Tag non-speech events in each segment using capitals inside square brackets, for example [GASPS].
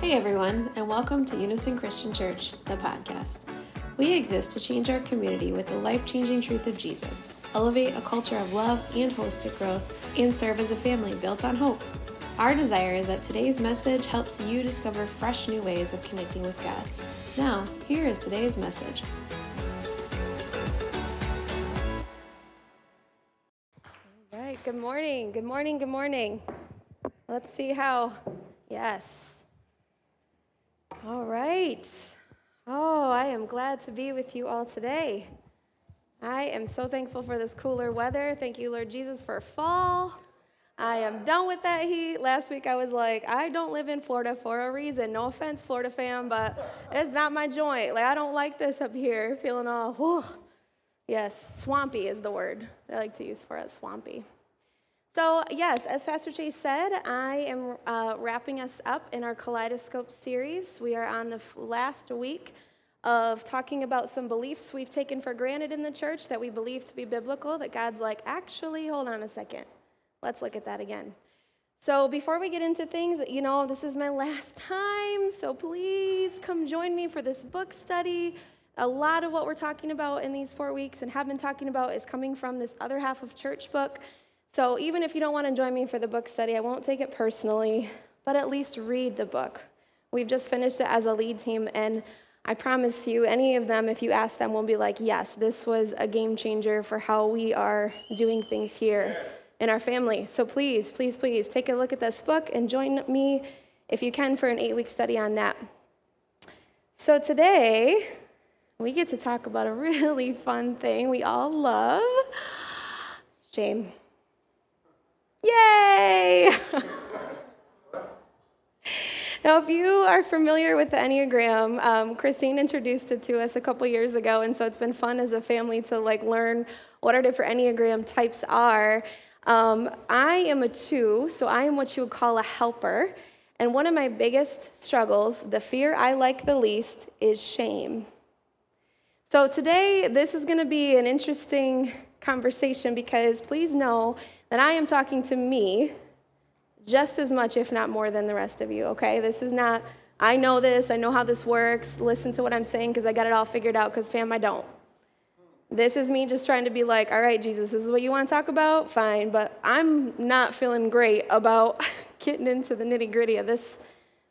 Hey everyone, and welcome to Unison Christian Church, the podcast. We exist to change our community with the life changing truth of Jesus, elevate a culture of love and holistic growth, and serve as a family built on hope. Our desire is that today's message helps you discover fresh new ways of connecting with God. Now, here is today's message. All right, good morning, good morning, good morning. Let's see how, yes. All right. Oh, I am glad to be with you all today. I am so thankful for this cooler weather. Thank you, Lord Jesus, for fall. I am done with that heat. Last week I was like, I don't live in Florida for a reason. No offense, Florida fam, but it's not my joint. Like, I don't like this up here, feeling all, whew. yes, swampy is the word I like to use for it, swampy. So, yes, as Pastor Jay said, I am uh, wrapping us up in our Kaleidoscope series. We are on the last week of talking about some beliefs we've taken for granted in the church that we believe to be biblical, that God's like, actually, hold on a second. Let's look at that again. So, before we get into things, you know, this is my last time, so please come join me for this book study. A lot of what we're talking about in these four weeks and have been talking about is coming from this other half of church book. So even if you don't want to join me for the book study, I won't take it personally, but at least read the book. We've just finished it as a lead team, and I promise you, any of them, if you ask them, will be like, yes, this was a game changer for how we are doing things here in our family. So please, please, please take a look at this book and join me, if you can, for an eight week study on that. So today, we get to talk about a [LAUGHS] really fun thing we all love shame. Yay! [LAUGHS] now, if you are familiar with the Enneagram, um, Christine introduced it to us a couple years ago, and so it's been fun as a family to like learn what our different Enneagram types are. Um, I am a two, so I am what you would call a helper. And one of my biggest struggles, the fear I like the least, is shame. So today, this is going to be an interesting conversation because please know that I am talking to me just as much, if not more, than the rest of you, okay? This is not, I know this, I know how this works, listen to what I'm saying because I got it all figured out because, fam, I don't. This is me just trying to be like, all right, Jesus, this is what you want to talk about? Fine, but I'm not feeling great about [LAUGHS] getting into the nitty gritty of this,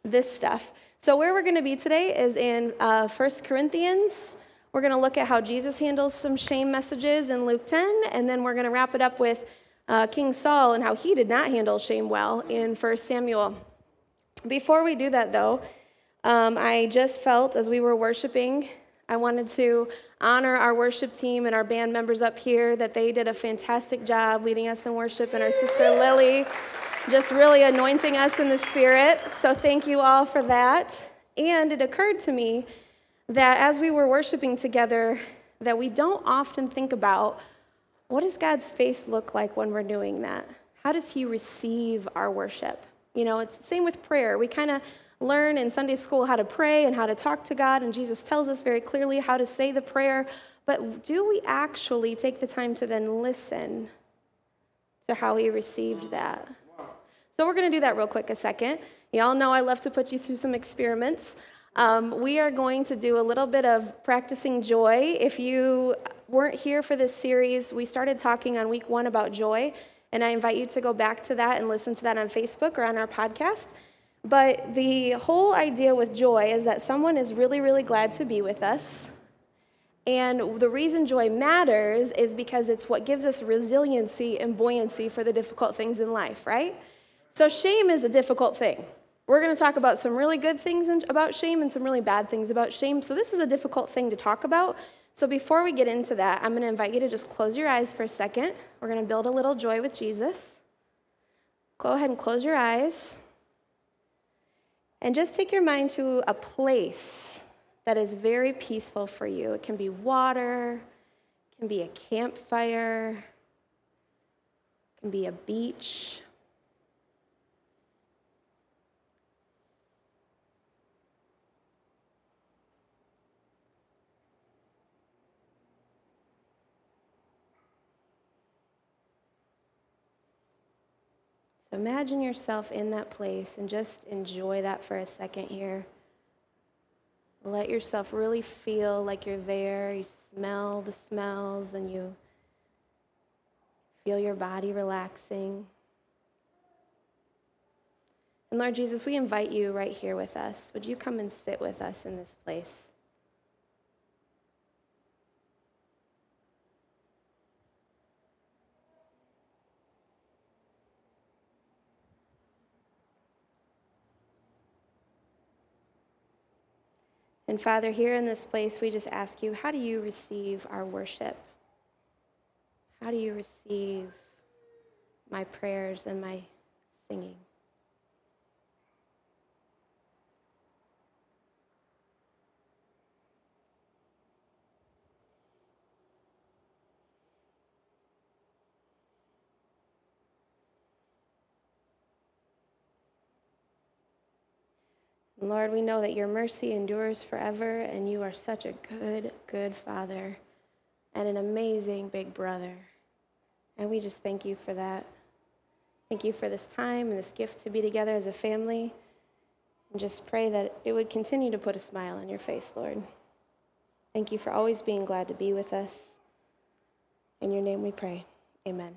this stuff. So, where we're going to be today is in uh, 1 Corinthians. We're going to look at how Jesus handles some shame messages in Luke 10, and then we're going to wrap it up with uh, King Saul and how he did not handle shame well in 1 Samuel. Before we do that, though, um, I just felt as we were worshiping, I wanted to honor our worship team and our band members up here that they did a fantastic job leading us in worship, and our sister Lily just really anointing us in the spirit. So thank you all for that. And it occurred to me that as we were worshiping together, that we don't often think about what does God's face look like when we're doing that? How does He receive our worship? You know, it's the same with prayer. We kind of learn in Sunday school how to pray and how to talk to God, and Jesus tells us very clearly how to say the prayer. But do we actually take the time to then listen to how He received that? So we're going to do that real quick a second. Y'all know I love to put you through some experiments. Um, we are going to do a little bit of practicing joy. If you weren't here for this series, we started talking on week one about joy, and I invite you to go back to that and listen to that on Facebook or on our podcast. But the whole idea with joy is that someone is really, really glad to be with us. And the reason joy matters is because it's what gives us resiliency and buoyancy for the difficult things in life, right? So, shame is a difficult thing. We're going to talk about some really good things about shame and some really bad things about shame. So, this is a difficult thing to talk about. So, before we get into that, I'm going to invite you to just close your eyes for a second. We're going to build a little joy with Jesus. Go ahead and close your eyes. And just take your mind to a place that is very peaceful for you. It can be water, it can be a campfire, it can be a beach. So imagine yourself in that place and just enjoy that for a second here. Let yourself really feel like you're there. You smell the smells and you feel your body relaxing. And Lord Jesus, we invite you right here with us. Would you come and sit with us in this place? And Father, here in this place, we just ask you, how do you receive our worship? How do you receive my prayers and my singing? Lord, we know that your mercy endures forever, and you are such a good, good Father and an amazing big brother. And we just thank you for that. Thank you for this time and this gift to be together as a family. And just pray that it would continue to put a smile on your face, Lord. Thank you for always being glad to be with us. In your name we pray. Amen.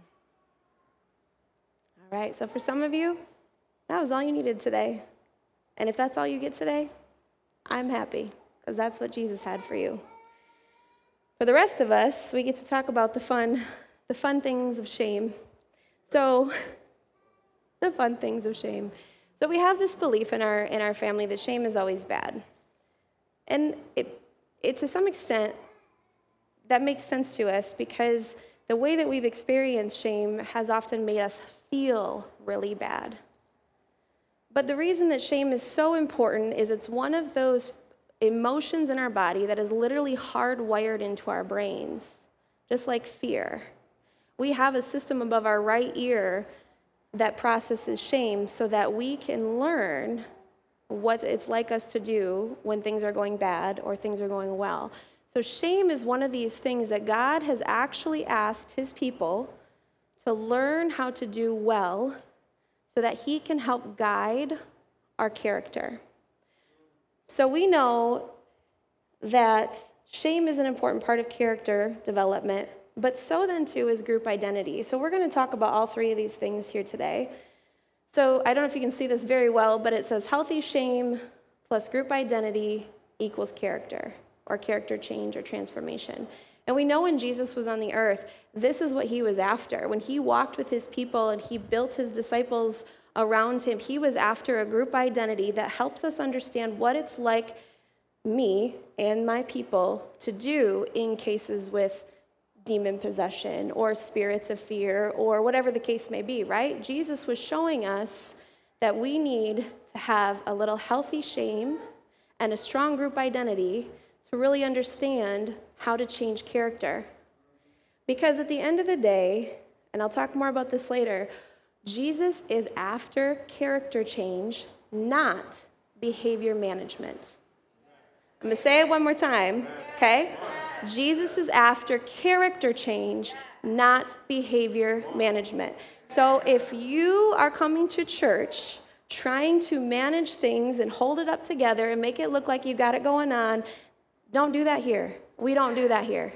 All right, so for some of you, that was all you needed today. And if that's all you get today, I'm happy because that's what Jesus had for you. For the rest of us, we get to talk about the fun, the fun things of shame. So, [LAUGHS] the fun things of shame. So we have this belief in our in our family that shame is always bad. And it, it to some extent that makes sense to us because the way that we've experienced shame has often made us feel really bad. But the reason that shame is so important is it's one of those emotions in our body that is literally hardwired into our brains, just like fear. We have a system above our right ear that processes shame so that we can learn what it's like us to do when things are going bad or things are going well. So, shame is one of these things that God has actually asked his people to learn how to do well so that He can help guide our character. So we know that shame is an important part of character development, but so then too is group identity. So we're going to talk about all three of these things here today. So I don't know if you can see this very well, but it says healthy shame plus group identity equals character or character change or transformation. And we know when Jesus was on the earth, this is what he was after. When he walked with his people and he built his disciples around him, he was after a group identity that helps us understand what it's like, me and my people, to do in cases with demon possession or spirits of fear or whatever the case may be, right? Jesus was showing us that we need to have a little healthy shame and a strong group identity to really understand how to change character. Because at the end of the day, and I'll talk more about this later, Jesus is after character change, not behavior management. I'm to say it one more time, okay? Jesus is after character change, not behavior management. So if you are coming to church trying to manage things and hold it up together and make it look like you got it going on, don't do that here. We don't do that here.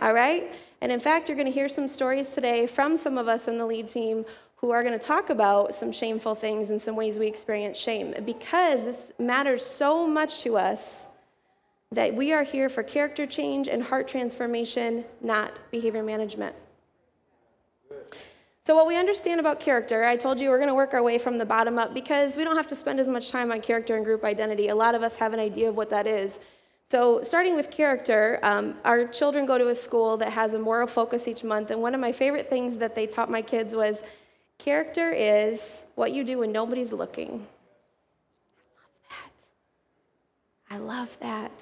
All right? And in fact, you're going to hear some stories today from some of us in the lead team who are going to talk about some shameful things and some ways we experience shame because this matters so much to us that we are here for character change and heart transformation, not behavior management. So, what we understand about character, I told you we're going to work our way from the bottom up because we don't have to spend as much time on character and group identity. A lot of us have an idea of what that is. So, starting with character, um, our children go to a school that has a moral focus each month, and one of my favorite things that they taught my kids was character is what you do when nobody's looking. I love that. I love that.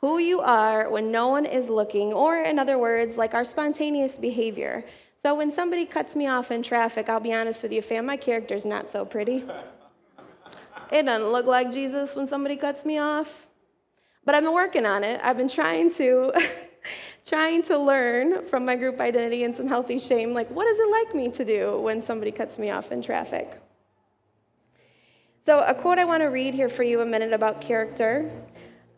Who you are when no one is looking, or in other words, like our spontaneous behavior. So, when somebody cuts me off in traffic, I'll be honest with you, fam, my character's not so pretty. [LAUGHS] it doesn't look like Jesus when somebody cuts me off. But I've been working on it. I've been trying to [LAUGHS] trying to learn from my group identity and some healthy shame like, what is it like me to do when somebody cuts me off in traffic? So, a quote I want to read here for you a minute about character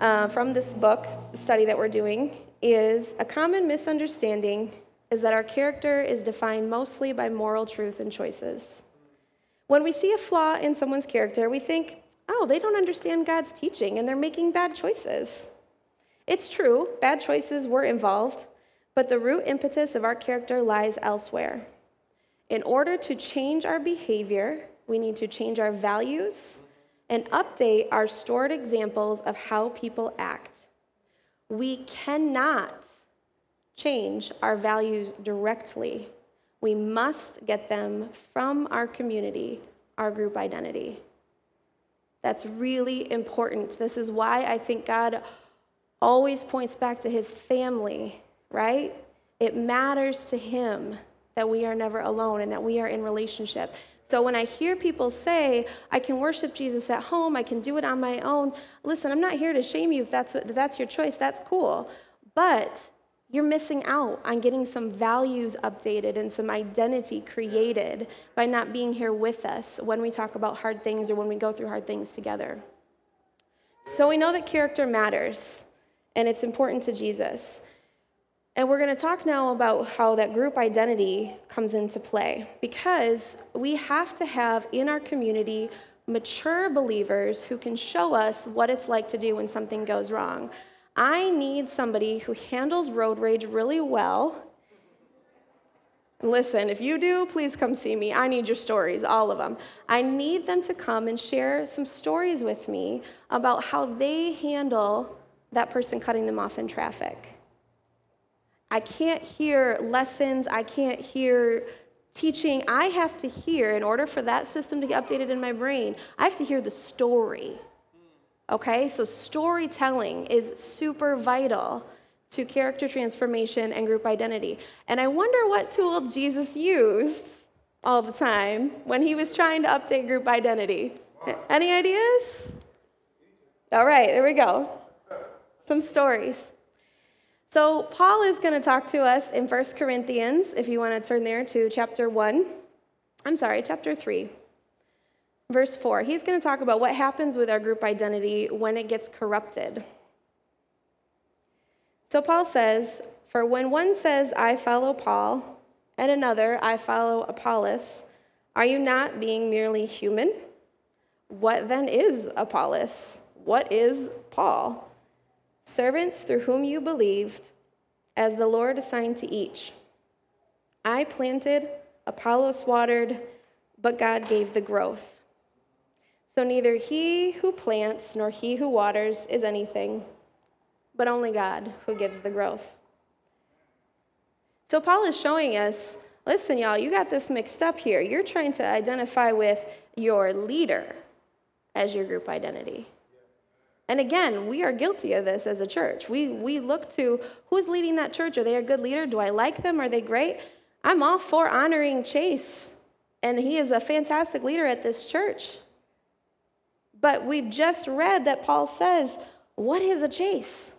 uh, from this book, study that we're doing, is a common misunderstanding is that our character is defined mostly by moral truth and choices. When we see a flaw in someone's character, we think, oh, they don't understand God's teaching and they're making bad choices. It's true, bad choices were involved, but the root impetus of our character lies elsewhere. In order to change our behavior, we need to change our values and update our stored examples of how people act. We cannot change our values directly. We must get them from our community, our group identity. That's really important. This is why I think God always points back to his family, right? It matters to him that we are never alone and that we are in relationship. So when I hear people say, I can worship Jesus at home, I can do it on my own, listen, I'm not here to shame you if that's, if that's your choice, that's cool. But you're missing out on getting some values updated and some identity created by not being here with us when we talk about hard things or when we go through hard things together. So we know that character matters and it's important to Jesus. And we're going to talk now about how that group identity comes into play because we have to have in our community mature believers who can show us what it's like to do when something goes wrong. I need somebody who handles road rage really well. Listen, if you do, please come see me. I need your stories, all of them. I need them to come and share some stories with me about how they handle that person cutting them off in traffic. I can't hear lessons, I can't hear teaching. I have to hear, in order for that system to get updated in my brain, I have to hear the story. Okay, so storytelling is super vital to character transformation and group identity. And I wonder what tool Jesus used all the time when he was trying to update group identity. Any ideas? All right, there we go. Some stories. So, Paul is going to talk to us in 1 Corinthians, if you want to turn there to chapter 1. I'm sorry, chapter 3. Verse 4. He's going to talk about what happens with our group identity when it gets corrupted. So, Paul says, For when one says, I follow Paul, and another, I follow Apollos, are you not being merely human? What then is Apollos? What is Paul? servants through whom you believed, as the Lord assigned to each. I planted, Apollos watered, but God gave the growth. So neither he who plants nor he who waters is anything, but only God who gives the growth. So Paul is showing us listen, y'all, you got this mixed up here. You're trying to identify with your leader as your group identity. And again, we are guilty of this as a church. We, we look to who's leading that church? Are they a good leader? Do I like them? Are they great? I'm all for honoring Chase, and he is a fantastic leader at this church. But we've just read that Paul says, What is a Chase?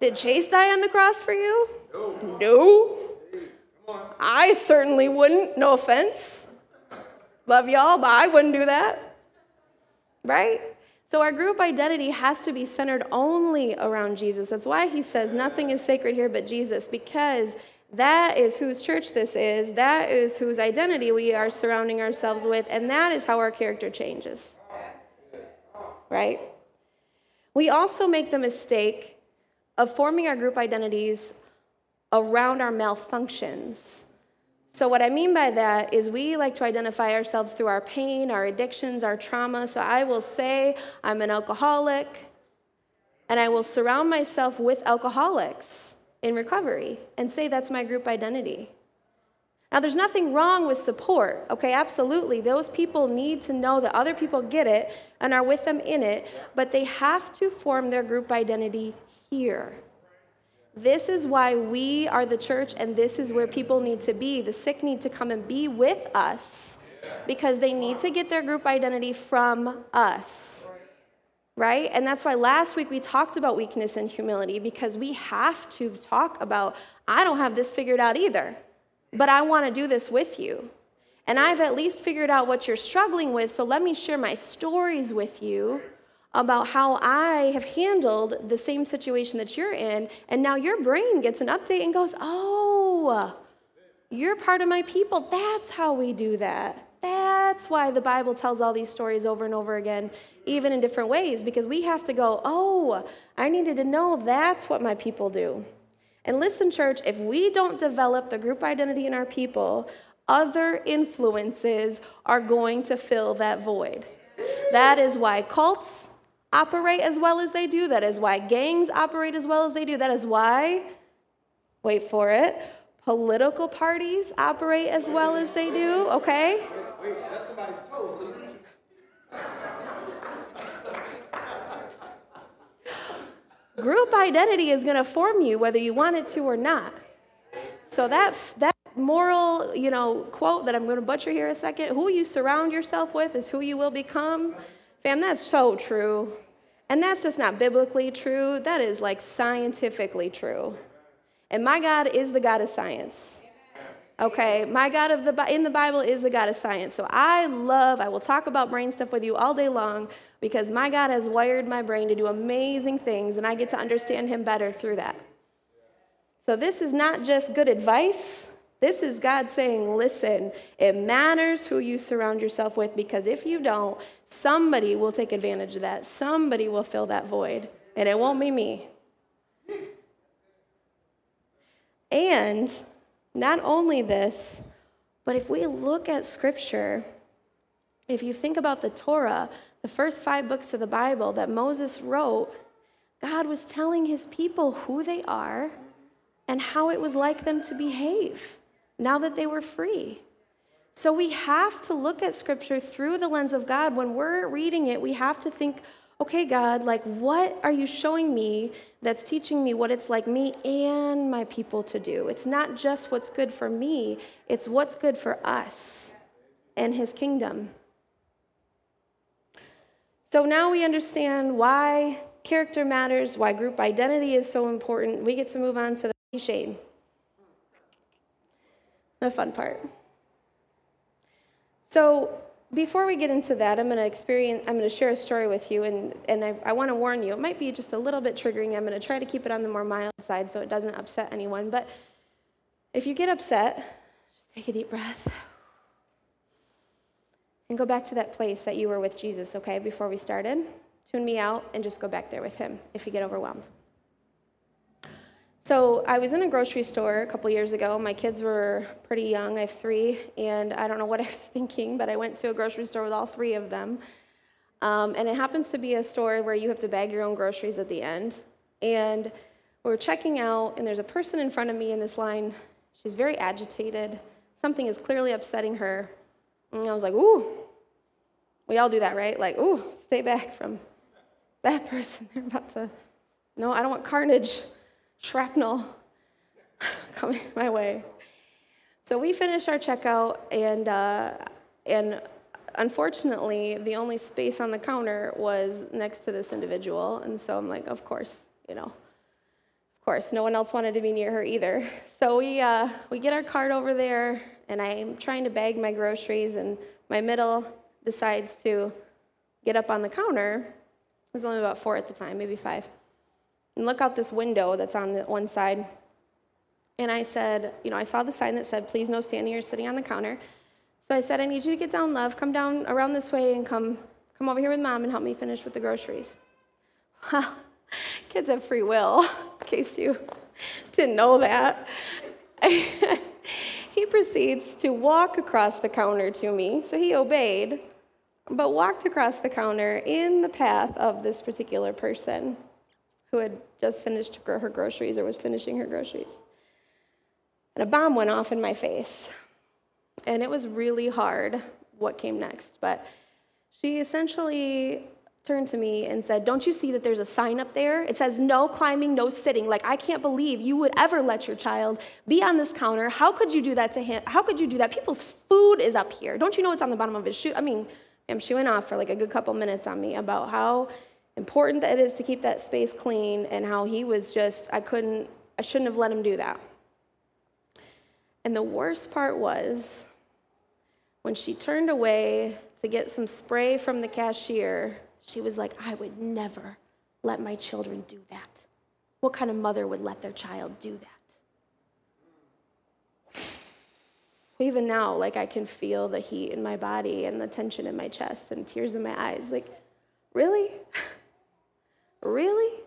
Did Chase die on the cross for you? No. no. I certainly wouldn't, no offense. Love y'all, but I wouldn't do that right? So our group identity has to be centered only around Jesus. That's why he says nothing is sacred here but Jesus, because that is whose church this is, that is whose identity we are surrounding ourselves with, and that is how our character changes. Right? We also make the mistake of forming our group identities around our malfunctions so, what I mean by that is we like to identify ourselves through our pain, our addictions, our trauma. So, I will say I'm an alcoholic, and I will surround myself with alcoholics in recovery and say that's my group identity. Now, there's nothing wrong with support, okay? Absolutely. Those people need to know that other people get it and are with them in it, but they have to form their group identity here. This is why we are the church, and this is where people need to be. The sick need to come and be with us because they need to get their group identity from us. Right? And that's why last week we talked about weakness and humility because we have to talk about, I don't have this figured out either, but I want to do this with you. And I've at least figured out what you're struggling with, so let me share my stories with you about how I have handled the same situation that you're in. And now your brain gets an update and goes, Oh, you're part of my people. That's how we do that. That's why the Bible tells all these stories over and over again, even in different ways, because we have to go, Oh, I needed to know that's what my people do. And listen, church, if we don't develop the group identity in our people, other influences are going to fill that void. That is why cults, operate as well as they do. That is why gangs operate as well as they do. That is why, wait for it, political parties operate as well as they do, okay? Wait, that's somebody's toes. Group identity is going to form you whether you want it to or not. So that that moral, you know, quote that I'm going to butcher here a second, who you surround yourself with is who you will become. Fam, that's so true. And that's just not biblically true, that is like scientifically true. And my God is the God of science. Okay, my God of the in the Bible is the God of science. So I love, I will talk about brain stuff with you all day long because my God has wired my brain to do amazing things and I get to understand him better through that. So this is not just good advice. This is God saying, listen, it matters who you surround yourself with because if you don't, somebody will take advantage of that. Somebody will fill that void, and it won't be me. And not only this, but if we look at scripture, if you think about the Torah, the first five books of the Bible that Moses wrote, God was telling his people who they are and how it was like them to behave now that they were free. So we have to look at scripture through the lens of God. When we're reading it, we have to think, okay, God, like, what are you showing me that's teaching me what it's like me and my people to do? It's not just what's good for me, it's what's good for us and his kingdom. So now we understand why character matters, why group identity is so important. We get to move on to the shade the fun part. So before we get into that, I'm going to experience. I'm going to share a story with you, and and I, I want to warn you. It might be just a little bit triggering. I'm going to try to keep it on the more mild side so it doesn't upset anyone. But if you get upset, just take a deep breath and go back to that place that you were with Jesus. Okay, before we started, tune me out and just go back there with Him. If you get overwhelmed. So I was in a grocery store a couple years ago. My kids were pretty young. I have three, and I don't know what I was [LAUGHS] thinking, but I went to a grocery store with all three of them. Um, and it happens to be a store where you have to bag your own groceries at the end. And we're checking out, and there's a person in front of me in this line. She's very agitated. Something is clearly upsetting her. And I was like, ooh. We all do that, right? Like, ooh, stay back from that [LAUGHS] person. They're about to, no, I don't want carnage shrapnel [LAUGHS] coming my way. So we finished our checkout, and, uh, and unfortunately, the only space on the counter was next to this individual. And so I'm like, of course, you know, of course, no one else wanted to be near her either. [LAUGHS] So we, uh, we get our cart over there, and I'm trying to bag my groceries, and my middle decides to get up on the counter. Was only about four at the time, maybe five and look out this window that's on the one side. And I said, you know, I saw the sign that said, please no standing or sitting on the counter. So I said, I need you to get down, love. Come down around this way and come, come over here with mom and help me finish with the groceries. Well, [LAUGHS] kids have free will, [LAUGHS] in case you [LAUGHS] didn't know that. he proceeds to walk across the counter to me. So he obeyed, but walked across the counter in the path of this particular person who had just finished her groceries or was finishing her groceries. And a bomb went off in my face. And it was really hard what came next. But she essentially turned to me and said, Don't you see that there's a sign up there? It says, No climbing, no sitting. Like, I can't believe you would ever let your child be on this counter. How could you do that to him? How could you do that? People's food is up here. Don't you know it's on the bottom of his shoe? I mean, she went off for like a good couple minutes on me about how important that it is to keep that space clean and how he was just, I couldn't, I shouldn't have let him do that. And the worst part was when she turned away to get some spray from the cashier, she was like, I would never let my children do that. What kind of mother would let their child do that? Even now, like I can feel the heat in my body and the tension in my chest and tears in my eyes. Like, really? [LAUGHS] really?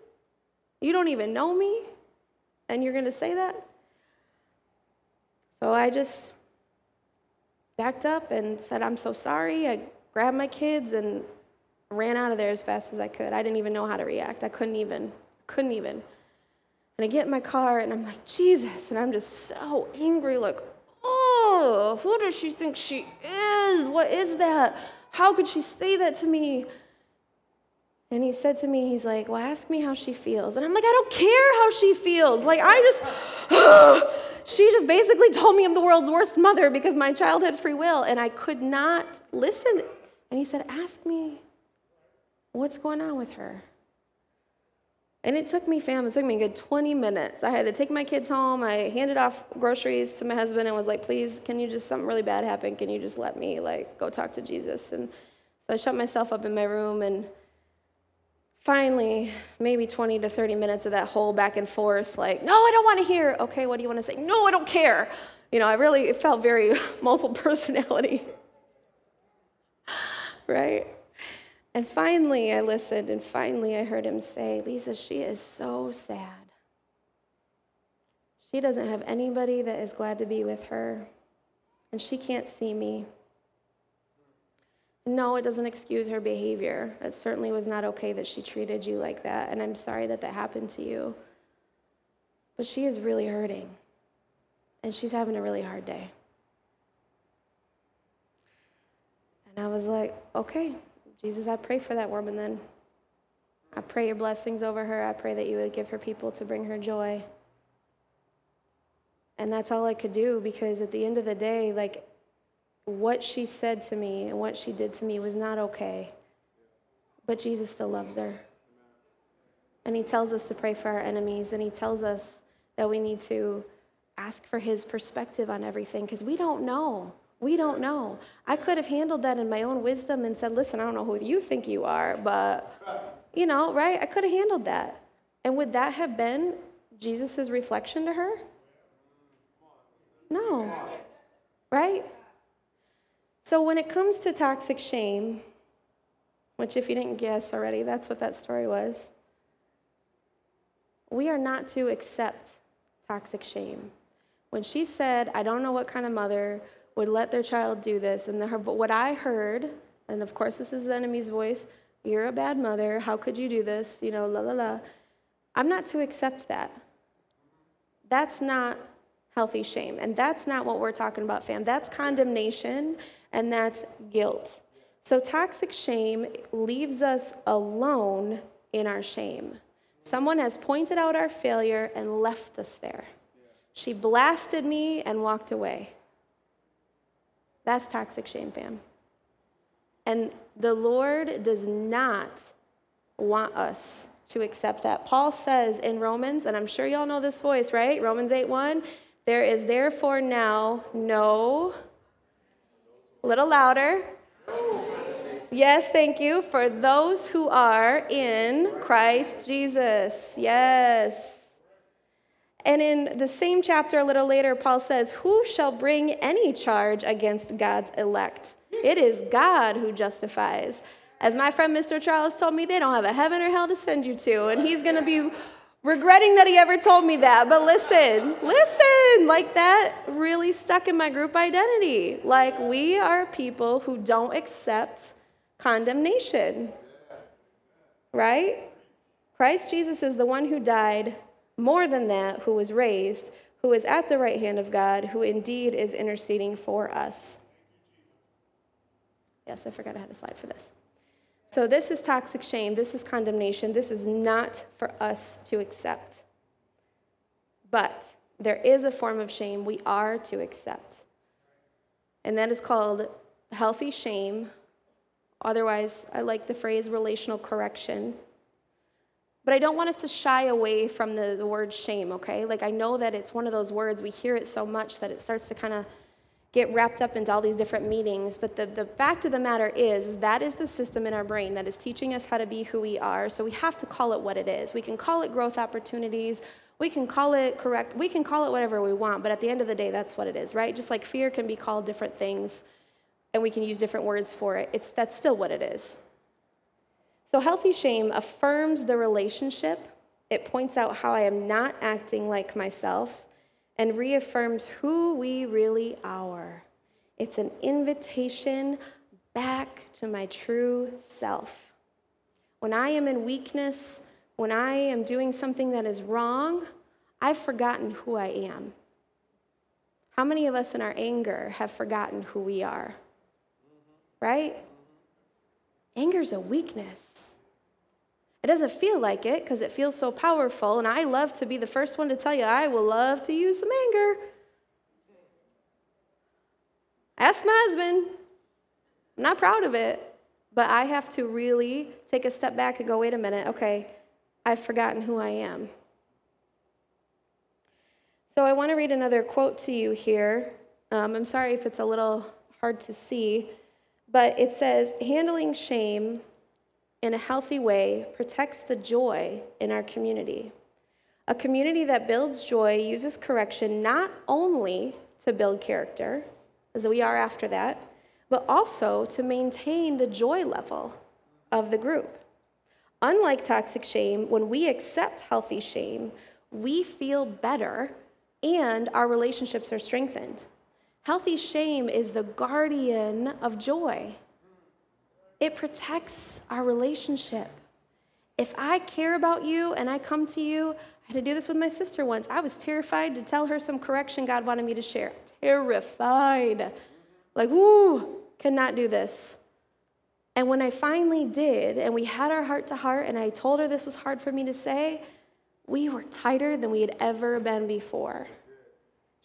You don't even know me? And you're gonna say that? So I just backed up and said, I'm so sorry. I grabbed my kids and ran out of there as fast as I could. I didn't even know how to react. I couldn't even, couldn't even. And I get in my car and I'm like, Jesus. And I'm just so angry, like, oh, who does she think she is? What is that? How could she say that to me? And he said to me, he's like, well, ask me how she feels. And I'm like, I don't care how she feels. Like, I just, [GASPS] she just basically told me I'm the world's worst mother because my child had free will. And I could not listen. And he said, ask me what's going on with her. And it took me, fam, it took me a good 20 minutes. I had to take my kids home. I handed off groceries to my husband and was like, please, can you just, something really bad happened? Can you just let me, like, go talk to Jesus? And so I shut myself up in my room and finally, maybe 20 to 30 minutes of that whole back and forth, like, no, I don't want to hear. Okay, what do you want to say? No, I don't care. You know, I really, felt very [LAUGHS] multiple personality. [LAUGHS] right? And finally, I listened, and finally, I heard him say, Lisa, she is so sad. She doesn't have anybody that is glad to be with her, and she can't see me. No, it doesn't excuse her behavior. It certainly was not okay that she treated you like that, and I'm sorry that that happened to you. But she is really hurting, and she's having a really hard day. And I was like, okay, Jesus, I pray for that woman then. I pray your blessings over her. I pray that you would give her people to bring her joy. And that's all I could do because at the end of the day, like what she said to me and what she did to me was not okay. But Jesus still loves her. And he tells us to pray for our enemies, and he tells us that we need to ask for his perspective on everything because we don't know. We don't know. I could have handled that in my own wisdom and said, listen, I don't know who you think you are, but, you know, right? I could have handled that. And would that have been Jesus' reflection to her? No. Right? So when it comes to toxic shame, which if you didn't guess already, that's what that story was, we are not to accept toxic shame. When she said, I don't know what kind of mother would let their child do this. And the, what I heard, and of course this is the enemy's voice, you're a bad mother. How could you do this? You know, la la la. I'm not to accept that. That's not healthy shame. And that's not what we're talking about, fam. That's condemnation and that's guilt. So toxic shame leaves us alone in our shame. Someone has pointed out our failure and left us there. She blasted me and walked away. That's toxic shame, fam. And the Lord does not want us to accept that. Paul says in Romans, and I'm sure y'all know this voice, right? Romans 8 1, there is therefore now no, a little louder. Yes, thank you. For those who are in Christ Jesus. Yes. And in the same chapter, a little later, Paul says, Who shall bring any charge against God's elect? It is God who justifies. As my friend Mr. Charles told me, they don't have a heaven or hell to send you to. And he's going to be regretting that he ever told me that. But listen, listen, like that really stuck in my group identity. Like we are people who don't accept condemnation, right? Christ Jesus is the one who died more than that, who was raised, who is at the right hand of God, who indeed is interceding for us. Yes, I forgot I had a slide for this. So, this is toxic shame. This is condemnation. This is not for us to accept. But there is a form of shame we are to accept. And that is called healthy shame. Otherwise, I like the phrase relational correction. But I don't want us to shy away from the, the word shame, okay? Like, I know that it's one of those words, we hear it so much that it starts to kind of get wrapped up into all these different meanings. But the, the fact of the matter is, is, that is the system in our brain that is teaching us how to be who we are. So we have to call it what it is. We can call it growth opportunities. We can call it correct. We can call it whatever we want. But at the end of the day, that's what it is, right? Just like fear can be called different things and we can use different words for it, it's, that's still what it is. So healthy shame affirms the relationship. It points out how I am not acting like myself and reaffirms who we really are. It's an invitation back to my true self. When I am in weakness, when I am doing something that is wrong, I've forgotten who I am. How many of us in our anger have forgotten who we are? Right? Anger is a weakness. It doesn't feel like it because it feels so powerful, and I love to be the first one to tell you I will love to use some anger. Ask my husband. I'm not proud of it, but I have to really take a step back and go, wait a minute, okay, I've forgotten who I am. So I want to read another quote to you here. Um, I'm sorry if it's a little hard to see, but it says, handling shame in a healthy way protects the joy in our community. A community that builds joy uses correction not only to build character, as we are after that, but also to maintain the joy level of the group. Unlike toxic shame, when we accept healthy shame, we feel better and our relationships are strengthened. Healthy shame is the guardian of joy. It protects our relationship. If I care about you and I come to you, I had to do this with my sister once. I was terrified to tell her some correction God wanted me to share. Terrified. Like, whoo, cannot do this. And when I finally did, and we had our heart to heart, and I told her this was hard for me to say, we were tighter than we had ever been before.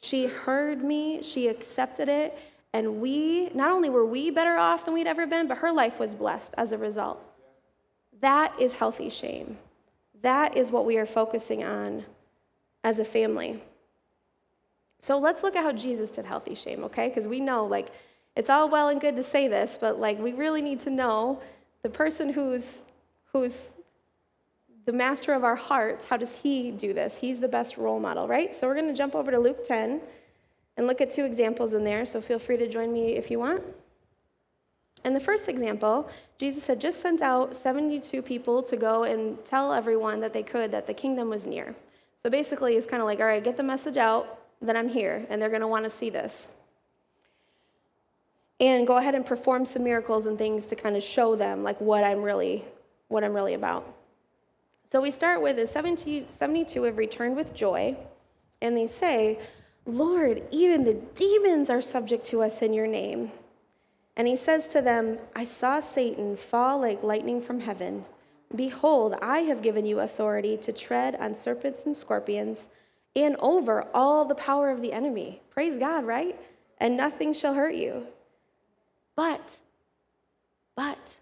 She heard me, she accepted it, and we, not only were we better off than we'd ever been, but her life was blessed as a result. That is healthy shame. That is what we are focusing on as a family. So let's look at how Jesus did healthy shame, okay? Because we know, like, it's all well and good to say this, but like, we really need to know the person who's who's the master of our hearts. How does he do this? He's the best role model, right? So we're going to jump over to Luke 10 and look at two examples in there, so feel free to join me if you want. In the first example, Jesus had just sent out 72 people to go and tell everyone that they could that the kingdom was near. So basically, it's kind of like, all right, get the message out that I'm here, and they're going to want to see this. And go ahead and perform some miracles and things to kind of show them like what I'm really what I'm really about. So we start with the 70, 72 have returned with joy, and they say, Lord, even the demons are subject to us in your name. And he says to them, I saw Satan fall like lightning from heaven. Behold, I have given you authority to tread on serpents and scorpions and over all the power of the enemy. Praise God, right? And nothing shall hurt you. But, but,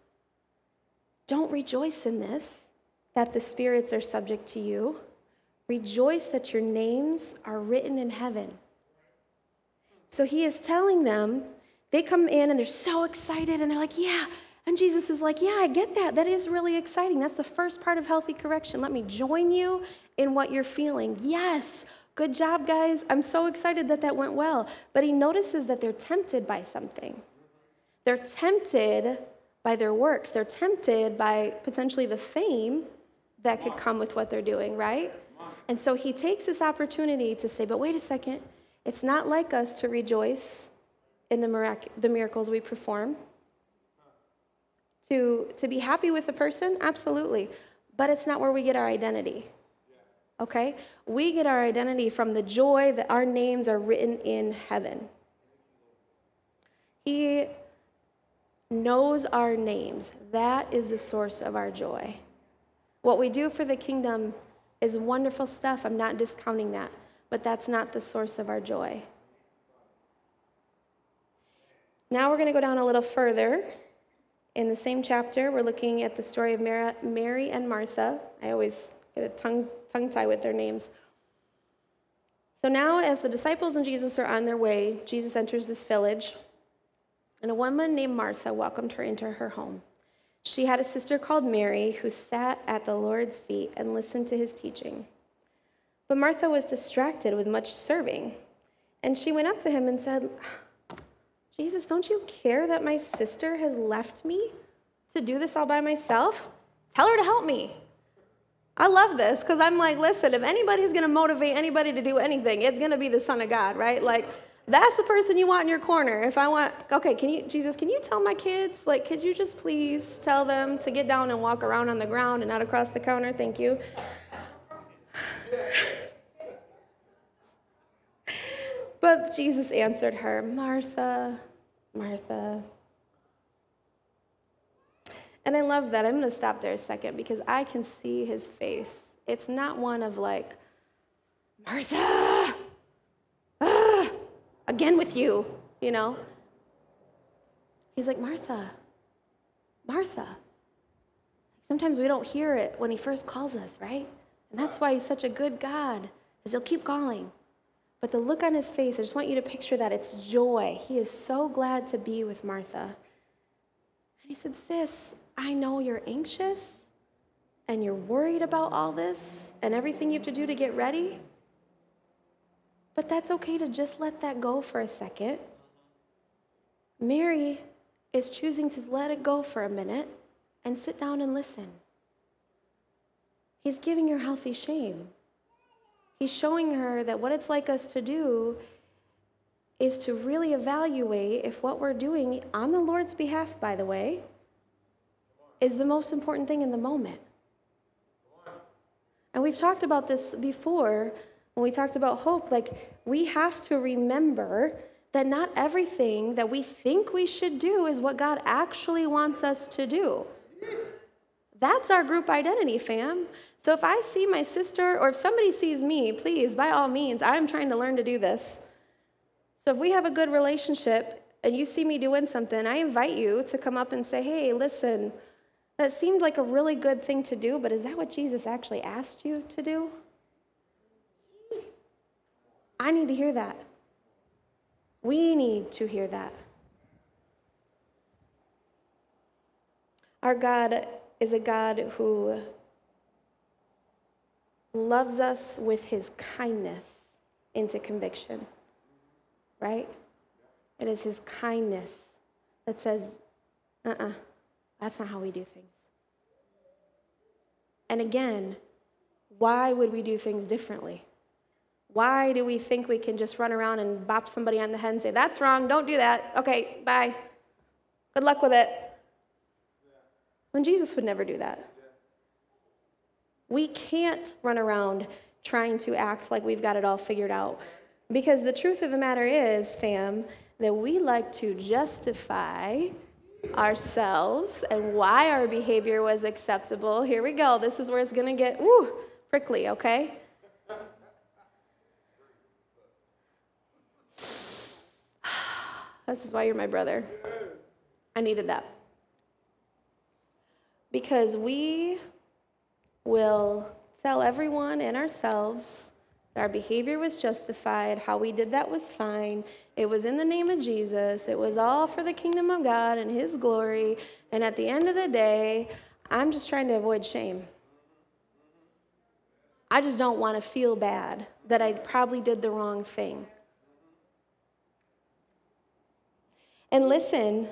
don't rejoice in this, that the spirits are subject to you. Rejoice that your names are written in heaven. So he is telling them, they come in and they're so excited and they're like, yeah. And Jesus is like, yeah, I get that. That is really exciting. That's the first part of healthy correction. Let me join you in what you're feeling. Yes, good job, guys. I'm so excited that that went well. But he notices that they're tempted by something. They're tempted by their works, they're tempted by potentially the fame that could come with what they're doing, right? And so he takes this opportunity to say, but wait a second, it's not like us to rejoice in the, mirac- the miracles we perform. To, to be happy with the person, absolutely. But it's not where we get our identity. Okay? We get our identity from the joy that our names are written in heaven. He knows our names. That is the source of our joy. What we do for the kingdom is wonderful stuff. I'm not discounting that, but that's not the source of our joy. Now we're going to go down a little further In the same chapter, we're looking at the story of Mary and Martha. I always get a tongue, tongue tie with their names. So now, as the disciples and Jesus are on their way, Jesus enters this village, and a woman named Martha welcomed her into her home. She had a sister called Mary who sat at the Lord's feet and listened to his teaching. But Martha was distracted with much serving, and she went up to him and said, Jesus, don't you care that my sister has left me to do this all by myself? Tell her to help me. I love this because I'm like, listen, if anybody's going to motivate anybody to do anything, it's going to be the Son of God, right? Like, that's the person you want in your corner. If I want, okay, can you, Jesus, can you tell my kids, like, could you just please tell them to get down and walk around on the ground and not across the counter? Thank you. [LAUGHS] but Jesus answered her, Martha, Martha. And I love that. I'm going to stop there a second because I can see his face. It's not one of like, Martha, again with you, you know? He's like, Martha, Martha. Sometimes we don't hear it when he first calls us, right? And that's why he's such a good God, is he'll keep calling. But the look on his face, I just want you to picture that it's joy. He is so glad to be with Martha. And he said, Sis, I know you're anxious and you're worried about all this and everything you have to do to get ready. But that's okay to just let that go for a second. Mary is choosing to let it go for a minute and sit down and listen. He's giving her healthy shame. He's showing her that what it's like us to do is to really evaluate if what we're doing on the Lord's behalf, by the way, is the most important thing in the moment. And we've talked about this before when we talked about hope. Like, we have to remember that not everything that we think we should do is what God actually wants us to do. That's our group identity, fam. So if I see my sister or if somebody sees me, please, by all means, I'm trying to learn to do this. So if we have a good relationship and you see me doing something, I invite you to come up and say, hey, listen, that seemed like a really good thing to do, but is that what Jesus actually asked you to do? I need to hear that. We need to hear that. Our God is a God who loves us with his kindness into conviction, right? It is his kindness that says, uh uh-uh, uh, that's not how we do things. And again, why would we do things differently? Why do we think we can just run around and bop somebody on the head and say, that's wrong, don't do that, okay, bye, good luck with it? When Jesus would never do that. We can't run around trying to act like we've got it all figured out. Because the truth of the matter is, fam, that we like to justify ourselves and why our behavior was acceptable. Here we go. This is where it's going to get woo, prickly, okay? This is why you're my brother. I needed that. Because we will tell everyone and ourselves that our behavior was justified, how we did that was fine, it was in the name of Jesus, it was all for the kingdom of God and His glory, and at the end of the day, I'm just trying to avoid shame. I just don't want to feel bad that I probably did the wrong thing. And listen,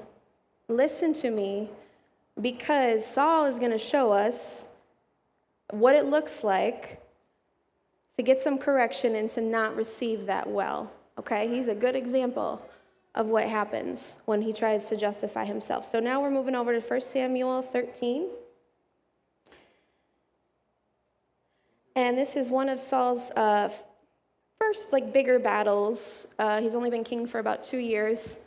listen to me, because Saul is going to show us what it looks like to get some correction and to not receive that well. Okay? He's a good example of what happens when he tries to justify himself. So now we're moving over to 1 Samuel 13. And this is one of Saul's uh, first, like, bigger battles. Uh, he's only been king for about two years.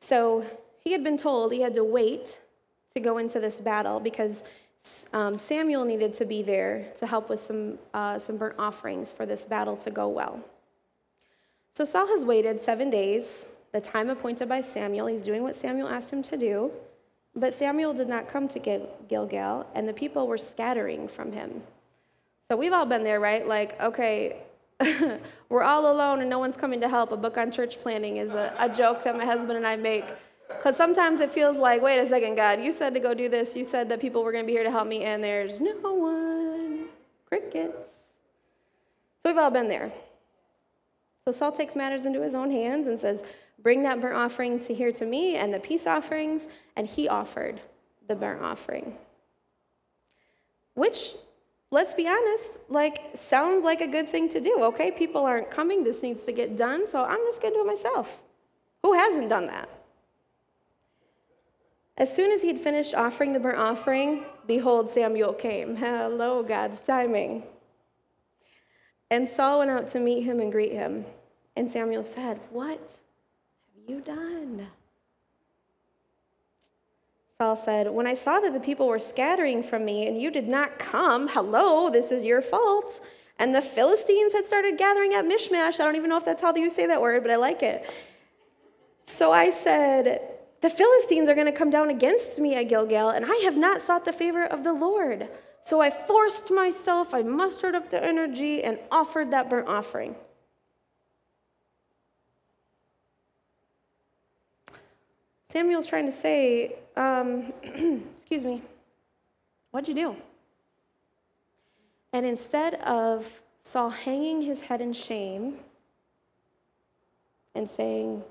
So he had been told he had to wait to go into this battle because um, Samuel needed to be there to help with some, uh, some burnt offerings for this battle to go well. So Saul has waited seven days, the time appointed by Samuel. He's doing what Samuel asked him to do. But Samuel did not come to Gil- Gilgal, and the people were scattering from him. So we've all been there, right? Like, okay, [LAUGHS] we're all alone and no one's coming to help. A book on church planning is a, a joke that my husband and I make. Because sometimes it feels like, wait a second, God, you said to go do this. You said that people were going to be here to help me, and there's no one. Crickets. So we've all been there. So Saul takes matters into his own hands and says, Bring that burnt offering to here to me and the peace offerings. And he offered the burnt offering. Which, let's be honest, like sounds like a good thing to do. Okay, people aren't coming, this needs to get done, so I'm just gonna do it myself. Who hasn't done that? As soon as he'd finished offering the burnt offering, behold, Samuel came. Hello, God's timing. And Saul went out to meet him and greet him. And Samuel said, What have you done? Saul said, When I saw that the people were scattering from me and you did not come, hello, this is your fault. And the Philistines had started gathering at Mishmash. I don't even know if that's how you say that word, but I like it. So I said, The Philistines are going to come down against me at Gilgal, and I have not sought the favor of the Lord. So I forced myself, I mustered up the energy, and offered that burnt offering. Samuel's trying to say, um, [CLEARS THROAT] excuse me, what'd you do? And instead of Saul hanging his head in shame and saying,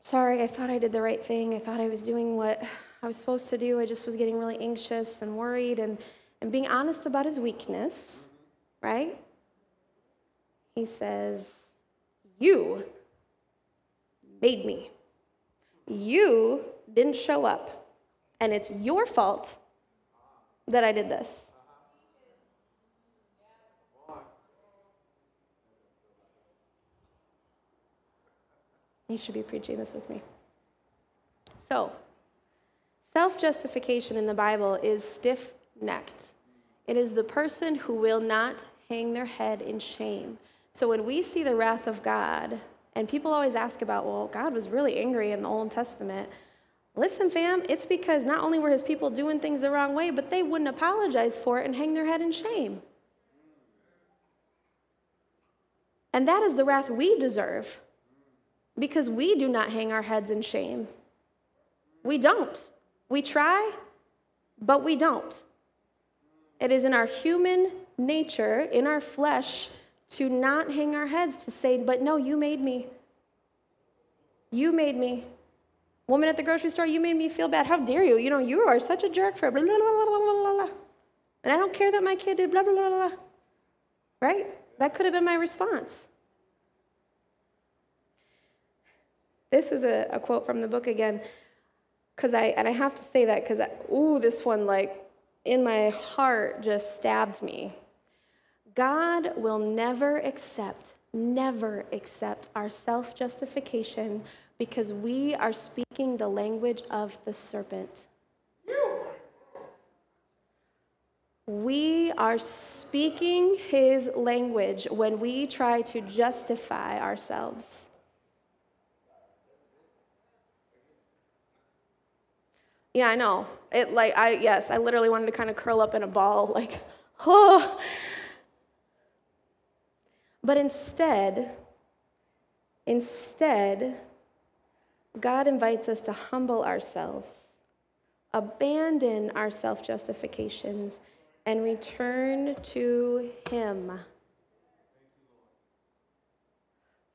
Sorry, I thought I did the right thing. I thought I was doing what I was supposed to do. I just was getting really anxious and worried and, and being honest about his weakness, right? He says, You made me. You didn't show up. And it's your fault that I did this. You should be preaching this with me. So, self justification in the Bible is stiff necked. It is the person who will not hang their head in shame. So, when we see the wrath of God, and people always ask about, well, God was really angry in the Old Testament. Listen, fam, it's because not only were his people doing things the wrong way, but they wouldn't apologize for it and hang their head in shame. And that is the wrath we deserve because we do not hang our heads in shame. We don't. We try, but we don't. It is in our human nature, in our flesh, to not hang our heads, to say, but no, you made me. You made me. Woman at the grocery store, you made me feel bad. How dare you? You know, you are such a jerk for blah, blah, blah, blah, blah. And I don't care that my kid did blah, blah, blah, blah. Right? That could have been my response. This is a, a quote from the book again, because I, and I have to say that because, ooh, this one, like, in my heart just stabbed me. God will never accept, never accept our self justification because we are speaking the language of the serpent. We are speaking his language when we try to justify ourselves. Yeah, I know. It like I yes, I literally wanted to kind of curl up in a ball [LAUGHS] like, "Oh, but instead, instead, God invites us to humble ourselves, abandon our self justifications, and return to Him.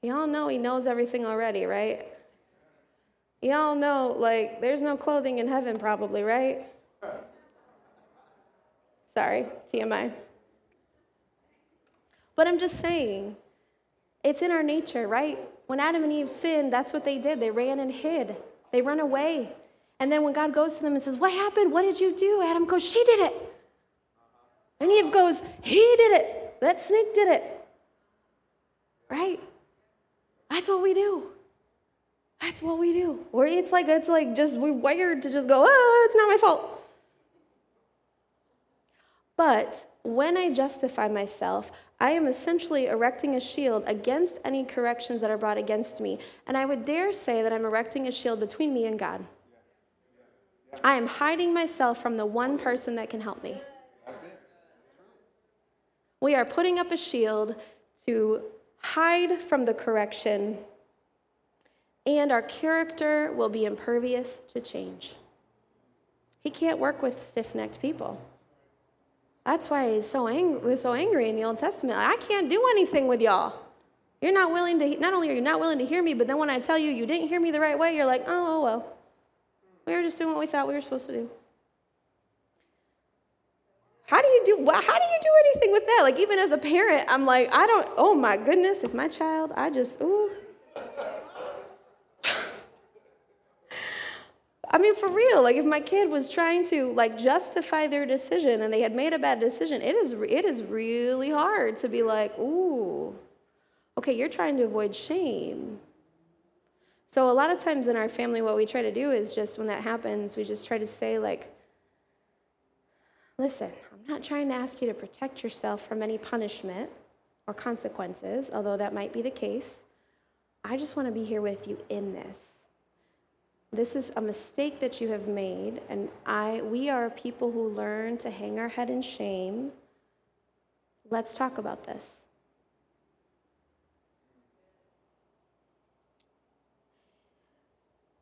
Y'all know He knows everything already, right? Y'all know, like, there's no clothing in heaven, probably, right? Sorry, TMI. But I'm just saying, it's in our nature, right? When Adam and Eve sinned, that's what they did. They ran and hid, they run away. And then when God goes to them and says, What happened? What did you do? Adam goes, She did it. And Eve goes, He did it. That snake did it. Right? That's what we do. That's what we do. Where it's like it's like just we're wired to just go, oh, it's not my fault. But when I justify myself, I am essentially erecting a shield against any corrections that are brought against me. And I would dare say that I'm erecting a shield between me and God. I am hiding myself from the one person that can help me. We are putting up a shield to hide from the correction, and our character will be impervious to change. He can't work with stiff necked people. That's why he's so angry, was so angry in the Old Testament. I can't do anything with y'all. You're not willing to, not only are you not willing to hear me, but then when I tell you you didn't hear me the right way, you're like, oh, oh well. We were just doing what we thought we were supposed to do. How do you do how do you do anything with that? Like even as a parent, I'm like, I don't oh my goodness, if my child, I just ooh. I mean for real, like if my kid was trying to like justify their decision and they had made a bad decision, it is it is really hard to be like, "Ooh. Okay, you're trying to avoid shame." So a lot of times in our family what we try to do is just when that happens, we just try to say like, "Listen, I'm not trying to ask you to protect yourself from any punishment or consequences, although that might be the case. I just want to be here with you in this. This is a mistake that you have made, and I, we are people who learn to hang our head in shame. Let's talk about this.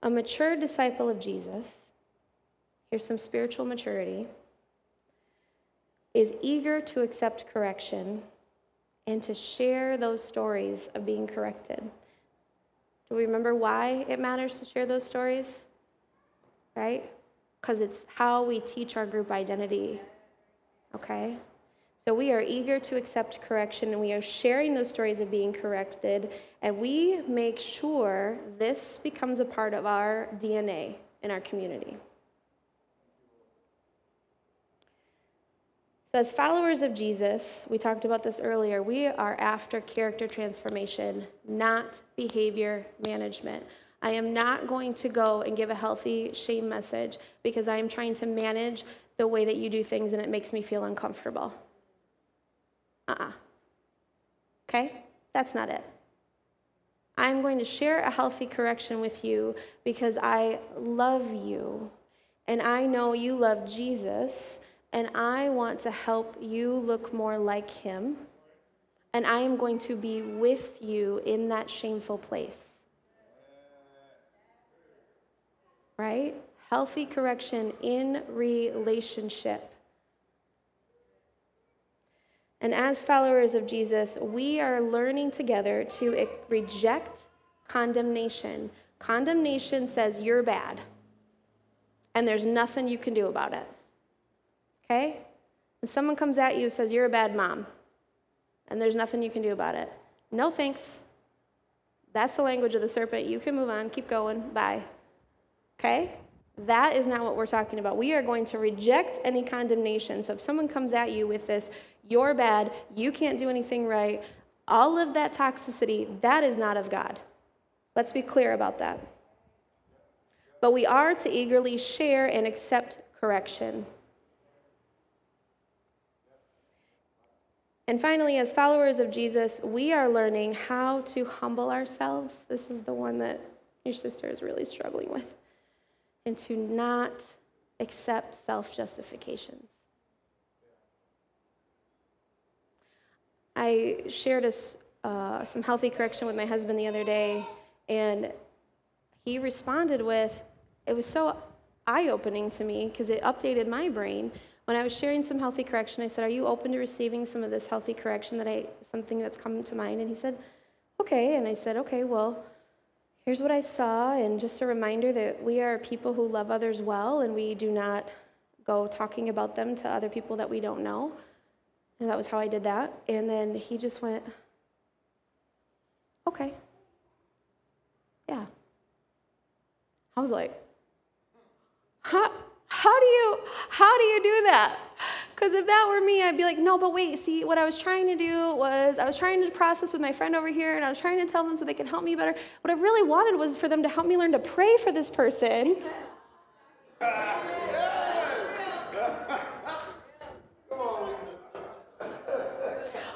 A mature disciple of Jesus, here's some spiritual maturity is eager to accept correction and to share those stories of being corrected. Do we remember why it matters to share those stories? Right? Because it's how we teach our group identity. Okay? So we are eager to accept correction and we are sharing those stories of being corrected, and we make sure this becomes a part of our DNA in our community. So, as followers of Jesus, we talked about this earlier, we are after character transformation, not behavior management. I am not going to go and give a healthy shame message because I am trying to manage the way that you do things and it makes me feel uncomfortable. Uh uh-uh. uh Okay? That's not it. I'm going to share a healthy correction with you because I love you and I know you love Jesus and I want to help you look more like him. And I am going to be with you in that shameful place. Right? Healthy correction in relationship. And as followers of Jesus, we are learning together to reject condemnation. Condemnation says you're bad, and there's nothing you can do about it okay? And someone comes at you and says, You're a bad mom, and there's nothing you can do about it. No thanks. That's the language of the serpent. You can move on, keep going, bye. Okay? That is not what we're talking about. We are going to reject any condemnation. So if someone comes at you with this, you're bad, you can't do anything right, all of that toxicity, that is not of God. Let's be clear about that. But we are to eagerly share and accept correction. And finally, as followers of Jesus, we are learning how to humble ourselves. This is the one that your sister is really struggling with. And to not accept self justifications. I shared a, uh, some healthy correction with my husband the other day, and he responded with, it was so eye opening to me because it updated my brain when I was sharing some healthy correction, I said, Are you open to receiving some of this healthy correction that I, something that's come to mind? And he said, Okay. And I said, Okay, well, here's what I saw. And just a reminder that we are people who love others well and we do not go talking about them to other people that we don't know. And that was how I did that. And then he just went, Okay. Yeah. I was like, Huh? How do you how do you do that? Because if that were me, I'd be like, no, but wait, see, what I was trying to do was I was trying to process with my friend over here, and I was trying to tell them so they can help me better. What I really wanted was for them to help me learn to pray for this person.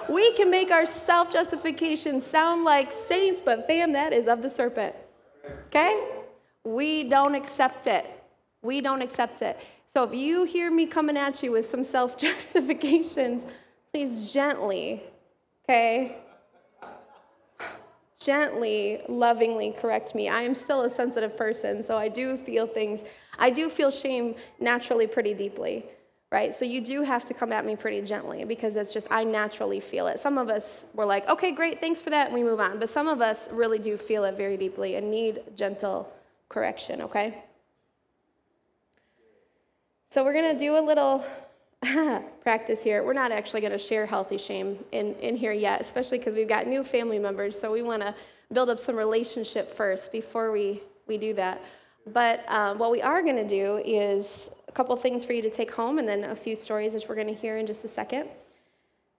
we can make our self justification sound like saints, but fam, that is of the serpent. Okay? We don't accept it. We don't accept it. So if you hear me coming at you with some self justifications, [LAUGHS] please gently, okay? Gently, lovingly correct me. I am still a sensitive person, so I do feel things. I do feel shame naturally pretty deeply, right? So you do have to come at me pretty gently because it's just, I naturally feel it. Some of us were like, okay, great, thanks for that, and we move on. But some of us really do feel it very deeply and need gentle correction, okay? So we're going to do a little [LAUGHS] practice here. We're not actually going to share healthy shame in, in here yet, especially because we've got new family members. So we want to build up some relationship first before we, we do that. But um, what we are going to do is a couple things for you to take home and then a few stories which we're going to hear in just a second.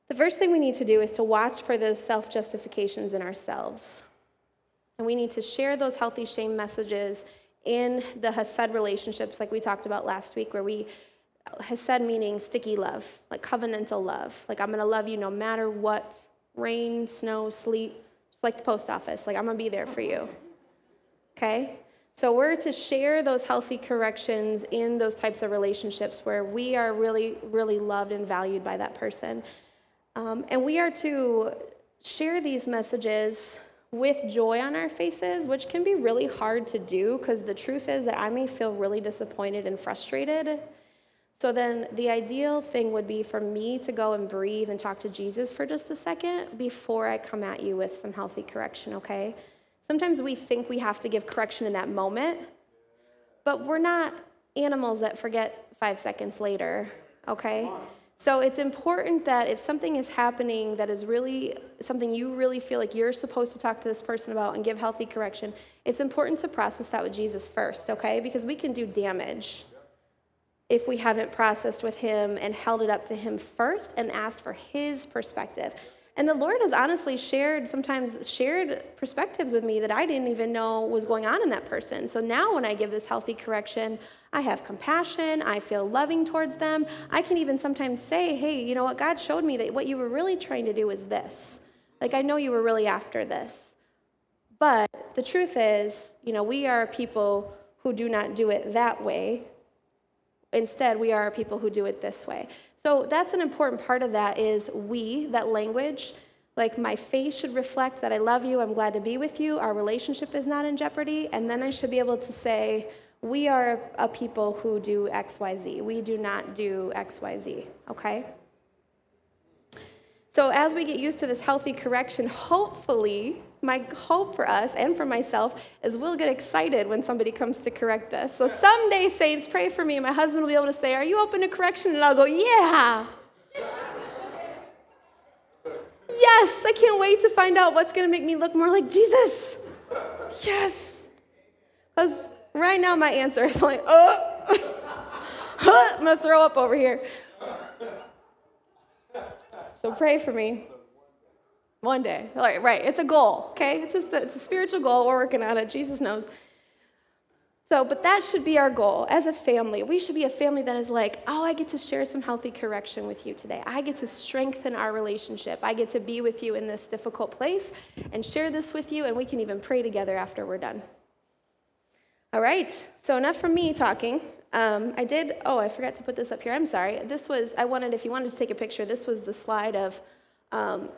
The first thing we need to do is to watch for those self justifications in ourselves. And we need to share those healthy shame messages in the Hesed relationships, like we talked about last week, where we Hesed meaning sticky love, like covenantal love. Like I'm gonna love you no matter what, rain, snow, sleet, just like the post office. Like I'm gonna be there for you. Okay? So we're to share those healthy corrections in those types of relationships where we are really, really loved and valued by that person. Um, and we are to share these messages with joy on our faces, which can be really hard to do because the truth is that I may feel really disappointed and frustrated. So then the ideal thing would be for me to go and breathe and talk to Jesus for just a second before I come at you with some healthy correction, okay? Sometimes we think we have to give correction in that moment, but we're not animals that forget five seconds later, okay? So it's important that if something is happening that is really something you really feel like you're supposed to talk to this person about and give healthy correction, it's important to process that with Jesus first, okay? Because we can do damage if we haven't processed with him and held it up to him first and asked for his perspective. And the Lord has honestly shared, sometimes shared perspectives with me that I didn't even know was going on in that person. So now when I give this healthy correction, I have compassion. I feel loving towards them. I can even sometimes say, hey, you know what? God showed me that what you were really trying to do is this. Like, I know you were really after this. But the truth is, you know, we are people who do not do it that way. Instead, we are people who do it this way. So that's an important part of that is we, that language. Like my face should reflect that I love you, I'm glad to be with you, our relationship is not in jeopardy. And then I should be able to say, we are a people who do XYZ. We do not do XYZ, okay? So, as we get used to this healthy correction, hopefully, my hope for us and for myself is we'll get excited when somebody comes to correct us. So, someday, saints, pray for me. My husband will be able to say, Are you open to correction? And I'll go, Yeah. yes, I can't wait to find out what's going to make me look more like Jesus. Yes. Because Right now, my answer is like, oh, [LAUGHS] I'm gonna throw up over here. So pray for me. One day, right? It's a goal. Okay. It's just a, it's a spiritual goal. We're working on it. Jesus knows. So, but that should be our goal as a family. We should be a family that is like, oh, I get to share some healthy correction with you today. I get to strengthen our relationship. I get to be with you in this difficult place and share this with you, and we can even pray together after we're done. All right, so enough from me talking. Um, I did, oh, I forgot to put this up here. I'm sorry. This was, I wanted, if you wanted to take a picture, this was the slide of um,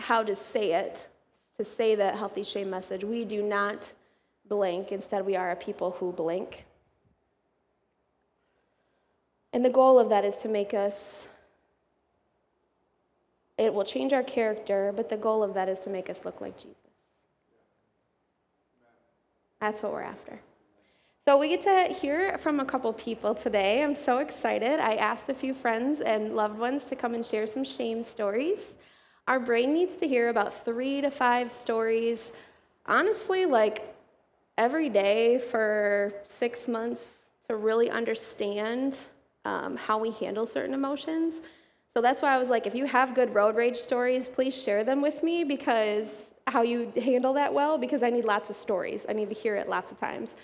how to say it, to say that healthy shame message. We do not blank. Instead, we are a people who blink. And the goal of that is to make us, it will change our character, but the goal of that is to make us look like Jesus. That's what we're after. So we get to hear from a couple people today. I'm so excited. I asked a few friends and loved ones to come and share some shame stories. Our brain needs to hear about three to five stories, honestly, like every day for six months to really understand um, how we handle certain emotions. So that's why I was like, if you have good road rage stories, please share them with me because how you handle that well, because I need lots of stories. I need to hear it lots of times.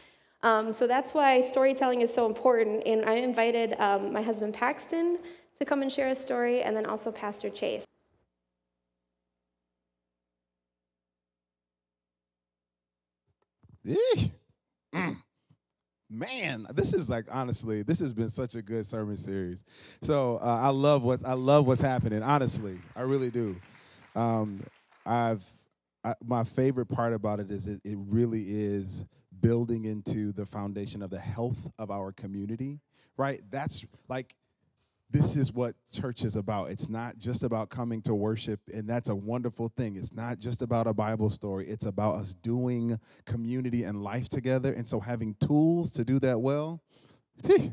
Um, so that's why storytelling is so important. And I invited um, my husband Paxton to come and share a story, and then also Pastor Chase. Mm. man, this is like honestly, this has been such a good sermon series. So uh, I love what I love what's happening. Honestly, I really do. Um, I've I, my favorite part about it is it, it really is building into the foundation of the health of our community. Right? That's like this is what church is about. It's not just about coming to worship, and that's a wonderful thing. It's not just about a Bible story, it's about us doing community and life together. And so, having tools to do that well,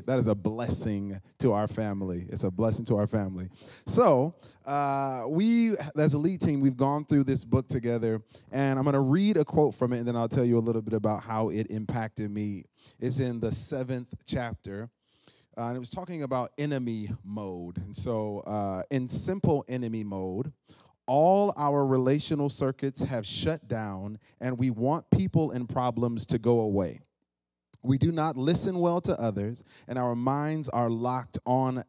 that is a blessing to our family. It's a blessing to our family. So, uh, we, as a lead team, we've gone through this book together, and I'm going to read a quote from it, and then I'll tell you a little bit about how it impacted me. It's in the seventh chapter. Uh, and it was talking about enemy mode. And so, uh, in simple enemy mode, all our relational circuits have shut down, and we want people and problems to go away. We do not listen well to others, and our minds are locked on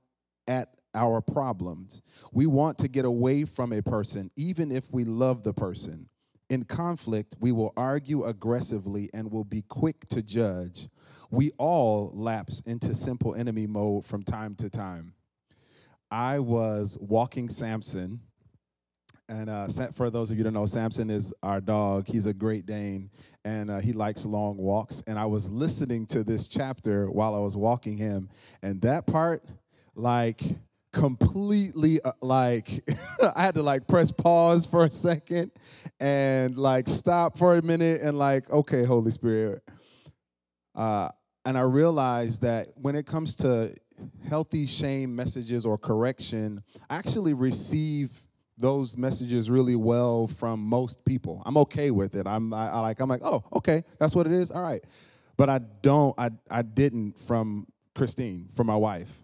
at our problems. We want to get away from a person, even if we love the person. In conflict, we will argue aggressively and will be quick to judge we all lapse into simple enemy mode from time to time. I was walking Samson, and uh, for those of you who don't know, Samson is our dog. He's a Great Dane, and uh, he likes long walks. And I was listening to this chapter while I was walking him, and that part, like, completely uh, like [LAUGHS] I had to like press pause for a second and like stop for a minute and like okay Holy Spirit uh, and I realized that when it comes to healthy shame messages or correction, I actually receive those messages really well from most people. I'm okay with it. I'm I, I like I'm like, "Oh, okay. That's what it is. All right." But I don't I I didn't from Christine, from my wife.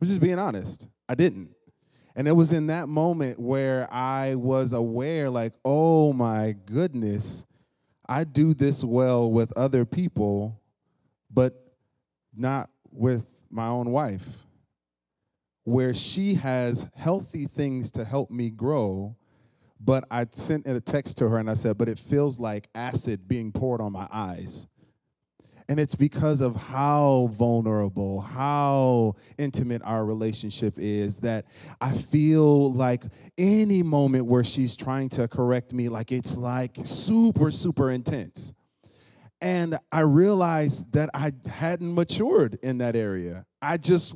I'm just being honest. I didn't. And it was in that moment where I was aware like, "Oh my goodness, I do this well with other people, but not with my own wife. Where she has healthy things to help me grow, but I sent a text to her and I said, but it feels like acid being poured on my eyes. And it's because of how vulnerable, how intimate our relationship is that I feel like any moment where she's trying to correct me, like it's like super, super intense. And I realized that I hadn't matured in that area. I just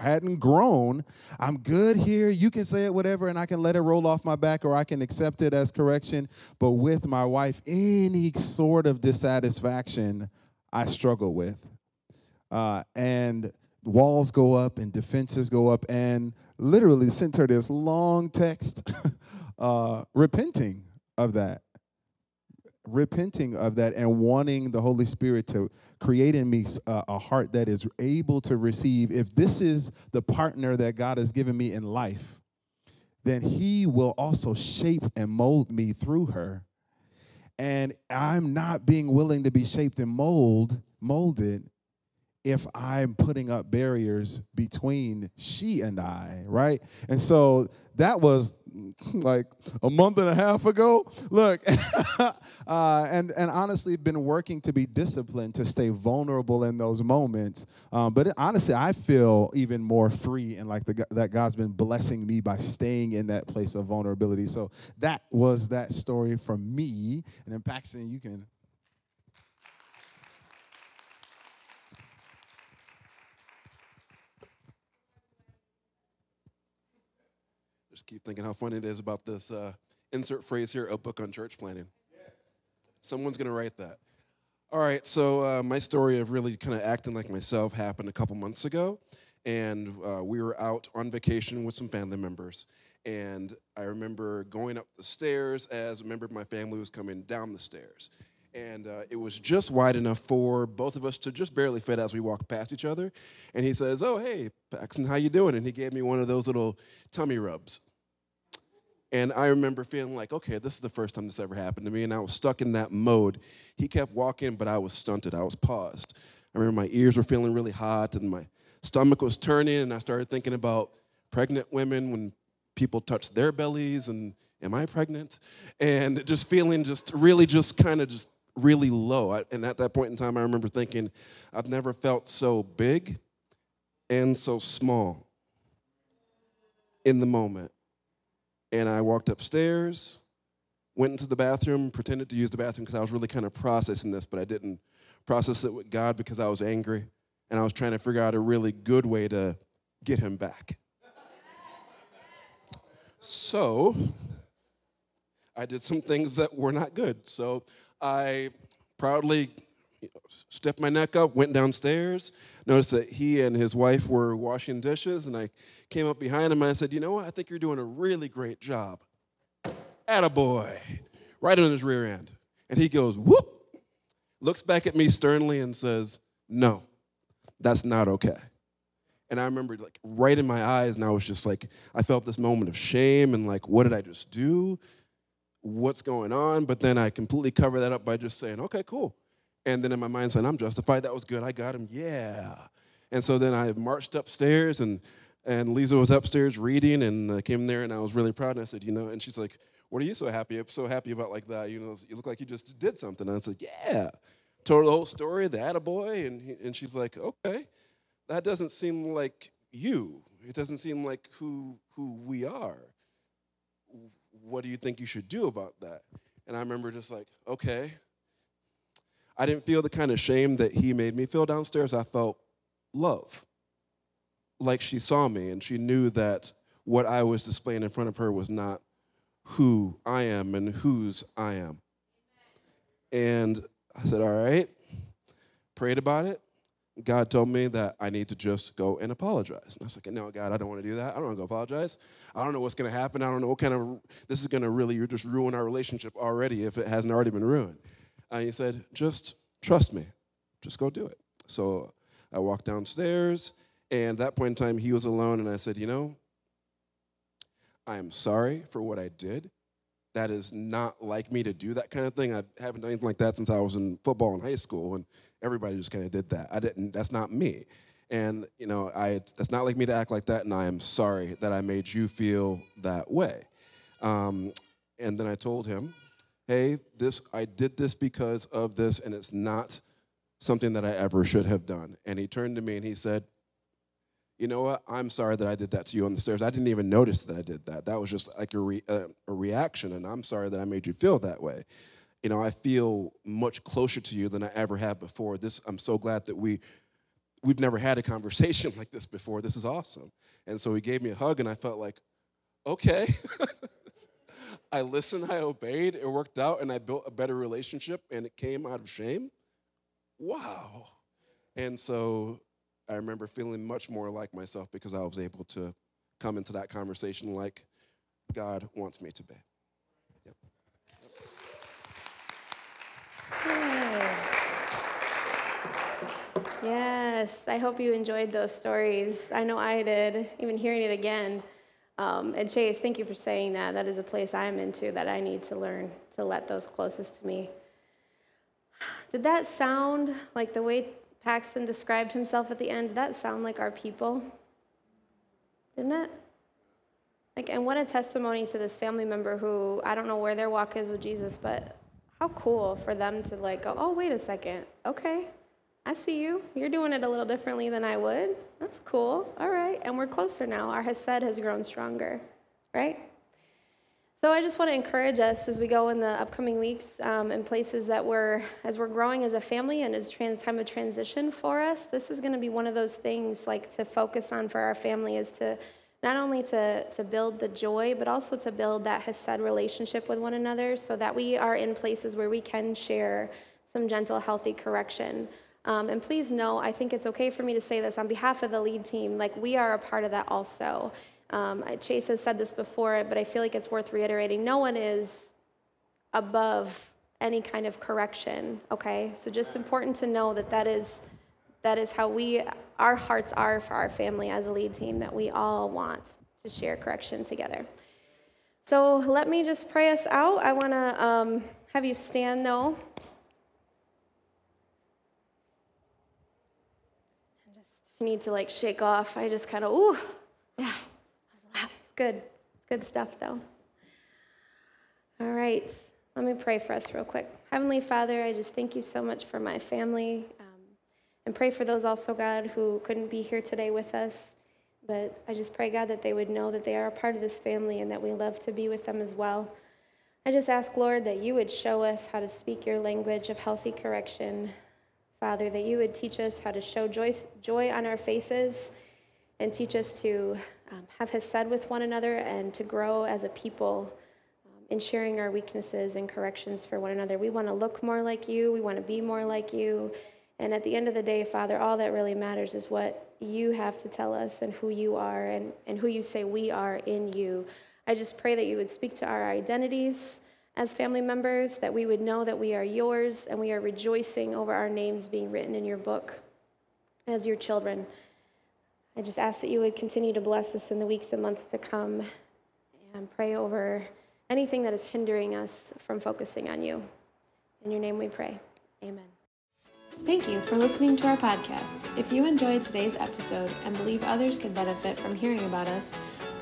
hadn't grown. I'm good here. You can say it whatever, and I can let it roll off my back, or I can accept it as correction. But with my wife, any sort of dissatisfaction, I struggle with. Uh, and walls go up and defenses go up, and literally sent her this long text [LAUGHS] uh, repenting of that. Repenting of that and wanting the Holy Spirit to create in me a, a heart that is able to receive. If this is the partner that God has given me in life, then He will also shape and mold me through her and I'm not being willing to be shaped and mold molded if I'm putting up barriers between she and I, right? And so that was [LAUGHS] like a month and a half ago. Look, [LAUGHS] uh, and and honestly, been working to be disciplined to stay vulnerable in those moments. Um, but it, honestly, I feel even more free and like the, that God's been blessing me by staying in that place of vulnerability. So that was that story from me. And then Paxton, you can Just keep thinking how funny it is about this uh, insert phrase here, a book on church planning. Someone's going to write that. All right, so uh, my story of really kind of acting like myself happened a couple months ago. And uh, we were out on vacation with some family members. And I remember going up the stairs as a member of my family was coming down the stairs and uh, it was just wide enough for both of us to just barely fit as we walked past each other. And he says, "Oh, hey, Paxton, how you doing?" And he gave me one of those little tummy rubs. And I remember feeling like, okay, this is the first time this ever happened to me, and I was stuck in that mode. He kept walking, but I was stunted. I was paused. I remember my ears were feeling really hot, and my stomach was turning, and I started thinking about pregnant women when people touch their bellies and am I pregnant? And just feeling just really just kind of just really low. And at that point in time, I remember thinking, I've never felt so big and so small in the moment. And I walked upstairs, went into the bathroom, pretended to use the bathroom because I was really kind of processing this, but I didn't process it with God because I was angry and I was trying to figure out a really good way to get him back. So I did some things that were not good. So I proudly stepped my neck up, went downstairs, noticed that he and his wife were washing dishes, and I came up behind him and I said, You know what? I think you're doing a really great job. Attaboy. Right on his rear end. And he goes, Whoop, looks back at me sternly and says, No, that's not okay. And I remember like right in my eyes, and I was just like, I felt this moment of shame and like, what did I just do? What's going on? But then I completely cover that up by just saying, okay, cool. And then in my mind saying, I'm justified. That was good. I got him. Yeah. And so then I marched upstairs, and and Lisa was upstairs reading, and I came there, and I was really proud. And I said, you know, and she's like, what are you so happy? I'm so happy about like that. You know, you look like you just did something. And I said, yeah. Told the whole story, the attaboy, and he, and she's like, okay that doesn't seem like you. It doesn't seem like who who we are. What do you think you should do about that? And I remember just like, okay. I didn't feel the kind of shame that he made me feel downstairs. I felt love. Like she saw me and she knew that what I was displaying in front of her was not who I am and whose I am. And I said, all right, prayed about it, God told me that I need to just go and apologize. And I was like, no, God, I don't want to do that. I don't want to go apologize. I don't know what's going to happen. I don't know what kind of, this is going to really, you're just ruin our relationship already if it hasn't already been ruined. And he said, just trust me. Just go do it. So I walked downstairs, and at that point in time, he was alone, and I said, you know, I am sorry for what I did. That is not like me to do that kind of thing. I haven't done anything like that since I was in football in high school. And everybody just kind of did that. I didn't. That's not me. And you know, I that's not like me to act like that. And I am sorry that I made you feel that way. Um, and then I told him, "Hey, this I did this because of this, and it's not something that I ever should have done." And he turned to me and he said, "You know what? I'm sorry that I did that to you on the stairs. I didn't even notice that I did that. That was just like a, re, uh, a reaction, and I'm sorry that I made you feel that way." you know, I feel much closer to you than I ever have before. This, I'm so glad that we, we've never had a conversation [LAUGHS] like this before. This is awesome. And so he gave me a hug, and I felt like, okay. [LAUGHS] I listened, I obeyed, it worked out, and I built a better relationship, and it came out of shame. Wow. And so I remember feeling much more like myself because I was able to come into that conversation like God wants me to be. Yep. Yes, I hope you enjoyed those stories. I know I did, even hearing it again. Um, and Chase, thank you for saying that. That is a place I'm into that I need to learn to let those closest to me. Did that sound like the way Paxton described himself at the end? Did that sound like our people? Didn't it? Like, and what a testimony to this family member who I don't know where their walk is with Jesus, but how cool for them to like go, oh, wait a second. Okay, I see you. You're doing it a little differently than I would. That's cool. All right. And we're closer now. Our Hesed has grown stronger, right? So I just want to encourage us as we go in the upcoming weeks um, in places that we're, as we're growing as a family and it's trans time of transition for us, this is going to be one of those things like to focus on for our family is to not only to, to build the joy, but also to build that Hesed relationship with one another so that we are in places where we can share some gentle, healthy correction. Um, and please know, I think it's okay for me to say this on behalf of the lead team. Like, we are a part of that also. Um, Chase has said this before, but I feel like it's worth reiterating. No one is above any kind of correction, okay? So, just important to know that that is, that is how we, our hearts are for our family as a lead team, that we all want to share correction together. So, let me just pray us out. I want to um, have you stand, though. Need to like shake off, I just kind of, ooh, yeah, it's good. It's good stuff though. All right, let me pray for us real quick. Heavenly Father, I just thank you so much for my family um, and pray for those also, God, who couldn't be here today with us. But I just pray, God, that they would know that they are a part of this family and that we love to be with them as well. I just ask, Lord, that you would show us how to speak your language of healthy correction. Father, that you would teach us how to show joy, joy on our faces and teach us to um, have said with one another and to grow as a people um, in sharing our weaknesses and corrections for one another. We want to look more like you, we want to be more like you. And at the end of the day, Father, all that really matters is what you have to tell us and who you are and, and who you say we are in you. I just pray that you would speak to our identities as family members, that we would know that we are yours and we are rejoicing over our names being written in your book as your children. I just ask that you would continue to bless us in the weeks and months to come and pray over anything that is hindering us from focusing on you. In your name we pray. Amen. Thank you for listening to our podcast. If you enjoyed today's episode and believe others could benefit from hearing about us,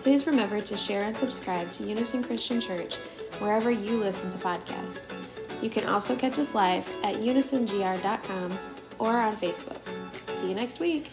please remember to share and subscribe to Unison Christian Church wherever you listen to podcasts. You can also catch us live at unisongr.com or on Facebook. See you next week.